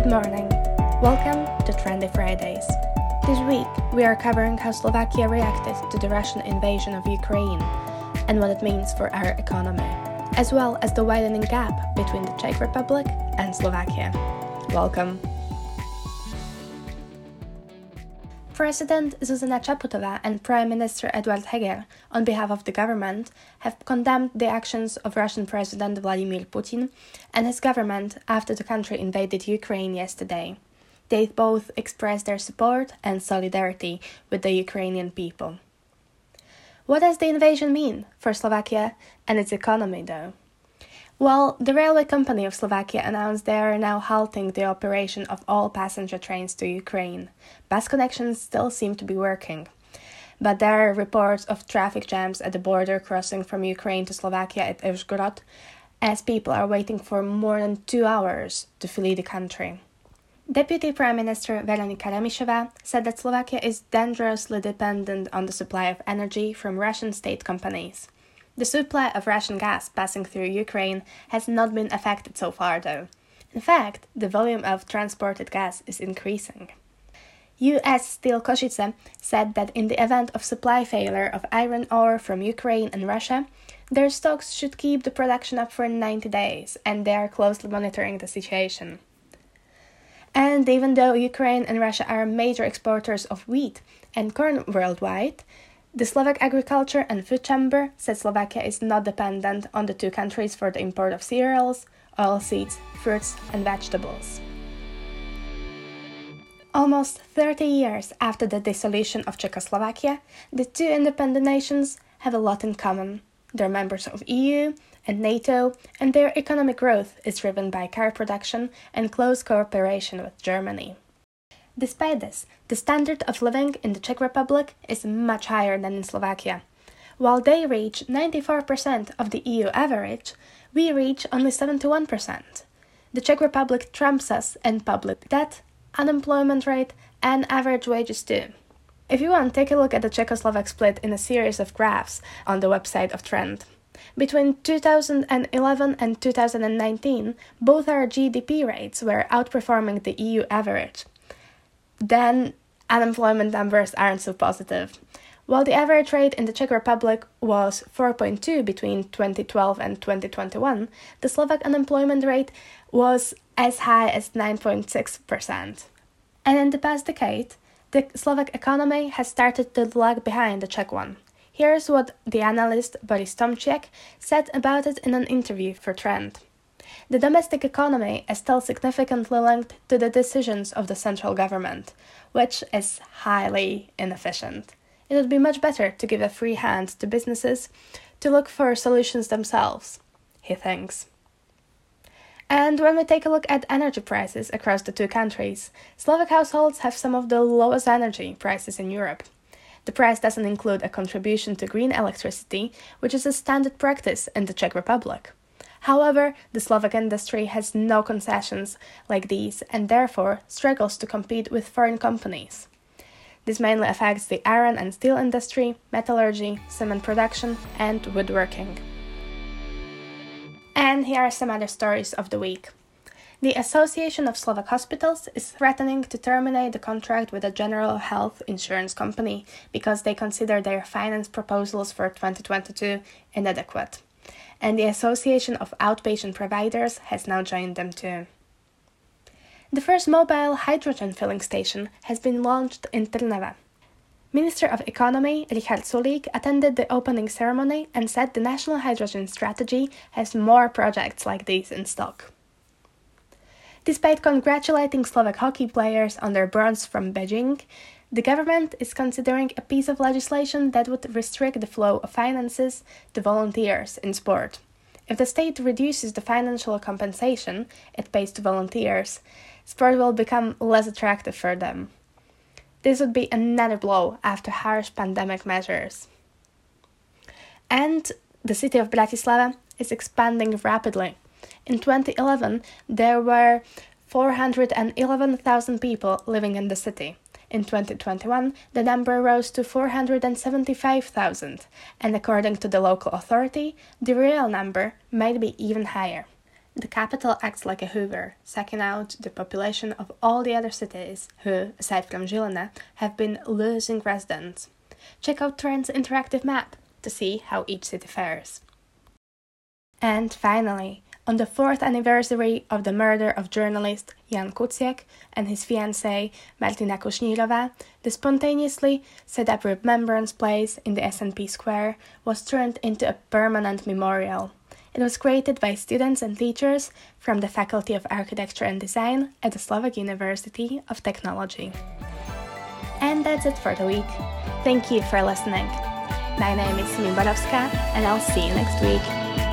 Good morning. Welcome to Trendy Fridays. This week, we are covering how Slovakia reacted to the Russian invasion of Ukraine and what it means for our economy, as well as the widening gap between the Czech Republic and Slovakia. Welcome. President Zuzana Chaputova and Prime Minister Eduard Heger, on behalf of the government, have condemned the actions of Russian President Vladimir Putin and his government after the country invaded Ukraine yesterday. They both expressed their support and solidarity with the Ukrainian people. What does the invasion mean for Slovakia and its economy, though? Well, the railway company of Slovakia announced they are now halting the operation of all passenger trains to Ukraine. Bus connections still seem to be working. But there are reports of traffic jams at the border crossing from Ukraine to Slovakia at Uzhhorod, as people are waiting for more than two hours to flee the country. Deputy Prime Minister Veronika Remišová said that Slovakia is dangerously dependent on the supply of energy from Russian state companies. The supply of Russian gas passing through Ukraine has not been affected so far, though. In fact, the volume of transported gas is increasing. US Steel Košice said that in the event of supply failure of iron ore from Ukraine and Russia, their stocks should keep the production up for 90 days, and they are closely monitoring the situation. And even though Ukraine and Russia are major exporters of wheat and corn worldwide, the Slovak Agriculture and Food Chamber said Slovakia is not dependent on the two countries for the import of cereals, oilseeds, fruits, and vegetables. Almost 30 years after the dissolution of Czechoslovakia, the two independent nations have a lot in common. They're members of EU and NATO, and their economic growth is driven by car production and close cooperation with Germany. Despite this, the standard of living in the Czech Republic is much higher than in Slovakia. While they reach 94% of the EU average, we reach only 71%. The Czech Republic trumps us in public debt, unemployment rate, and average wages too. If you want, take a look at the Czechoslovak split in a series of graphs on the website of Trend. Between 2011 and 2019, both our GDP rates were outperforming the EU average then unemployment numbers aren't so positive. While the average rate in the Czech Republic was 4.2 between 2012 and 2021, the Slovak unemployment rate was as high as 9.6%. And in the past decade, the Slovak economy has started to lag behind the Czech one. Here's what the analyst Boris Tomczyk said about it in an interview for Trend. The domestic economy is still significantly linked to the decisions of the central government, which is highly inefficient. It would be much better to give a free hand to businesses to look for solutions themselves, he thinks. And when we take a look at energy prices across the two countries, Slovak households have some of the lowest energy prices in Europe. The price doesn't include a contribution to green electricity, which is a standard practice in the Czech Republic. However, the Slovak industry has no concessions like these and therefore struggles to compete with foreign companies. This mainly affects the iron and steel industry, metallurgy, cement production, and woodworking. And here are some other stories of the week. The Association of Slovak Hospitals is threatening to terminate the contract with a general health insurance company because they consider their finance proposals for 2022 inadequate and the Association of Outpatient Providers has now joined them too. The first mobile hydrogen filling station has been launched in Trnava. Minister of Economy Richard Sulík attended the opening ceremony and said the national hydrogen strategy has more projects like these in stock. Despite congratulating Slovak hockey players on their bronze from Beijing, the government is considering a piece of legislation that would restrict the flow of finances to volunteers in sport. If the state reduces the financial compensation it pays to volunteers, sport will become less attractive for them. This would be another blow after harsh pandemic measures. And the city of Bratislava is expanding rapidly. In 2011, there were 411,000 people living in the city. In 2021, the number rose to 475,000, and according to the local authority, the real number might be even higher. The capital acts like a hoover, sucking out the population of all the other cities who, aside from Žilina, have been losing residents. Check out Trend's interactive map to see how each city fares. And finally, on the fourth anniversary of the murder of journalist Jan Kuciak and his fiancée Martina Kušnírová, the spontaneously set up remembrance place in the SNP Square was turned into a permanent memorial. It was created by students and teachers from the Faculty of Architecture and Design at the Slovak University of Technology. And that's it for the week. Thank you for listening. My name is Simin Borowska, and I'll see you next week.